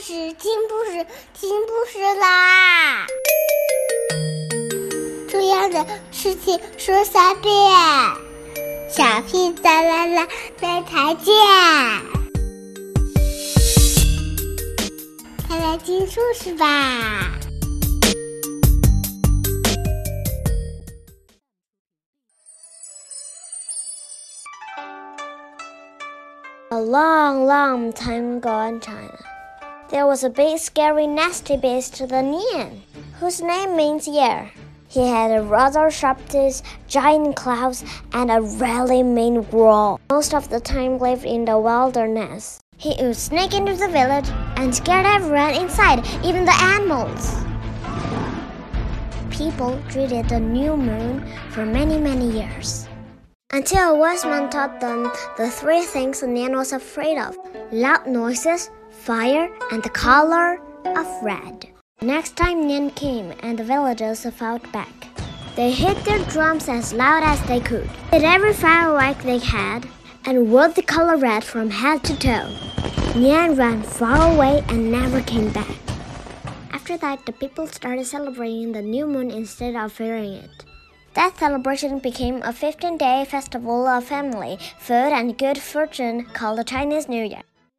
事，听故事，听故事啦！重要的事情说三遍，小屁哒啦啦，明天见！快来听故事吧！A long, long time ago in China, there was a big, scary, nasty beast, the Nian, whose name means year. He had a rather sharp teeth, giant claws, and a really mean growl. Most of the time lived in the wilderness. He would sneak into the village and scare everyone inside, even the animals. People treated the new moon for many, many years. Until a wise man taught them the three things Nian was afraid of loud noises, fire, and the color of red. Next time Nian came and the villagers fought back. They hit their drums as loud as they could, hit every firework they had, and wore the color red from head to toe. Nian ran far away and never came back. After that, the people started celebrating the new moon instead of fearing it. That celebration became a 15 day festival of family, food, and good fortune called the Chinese New Year.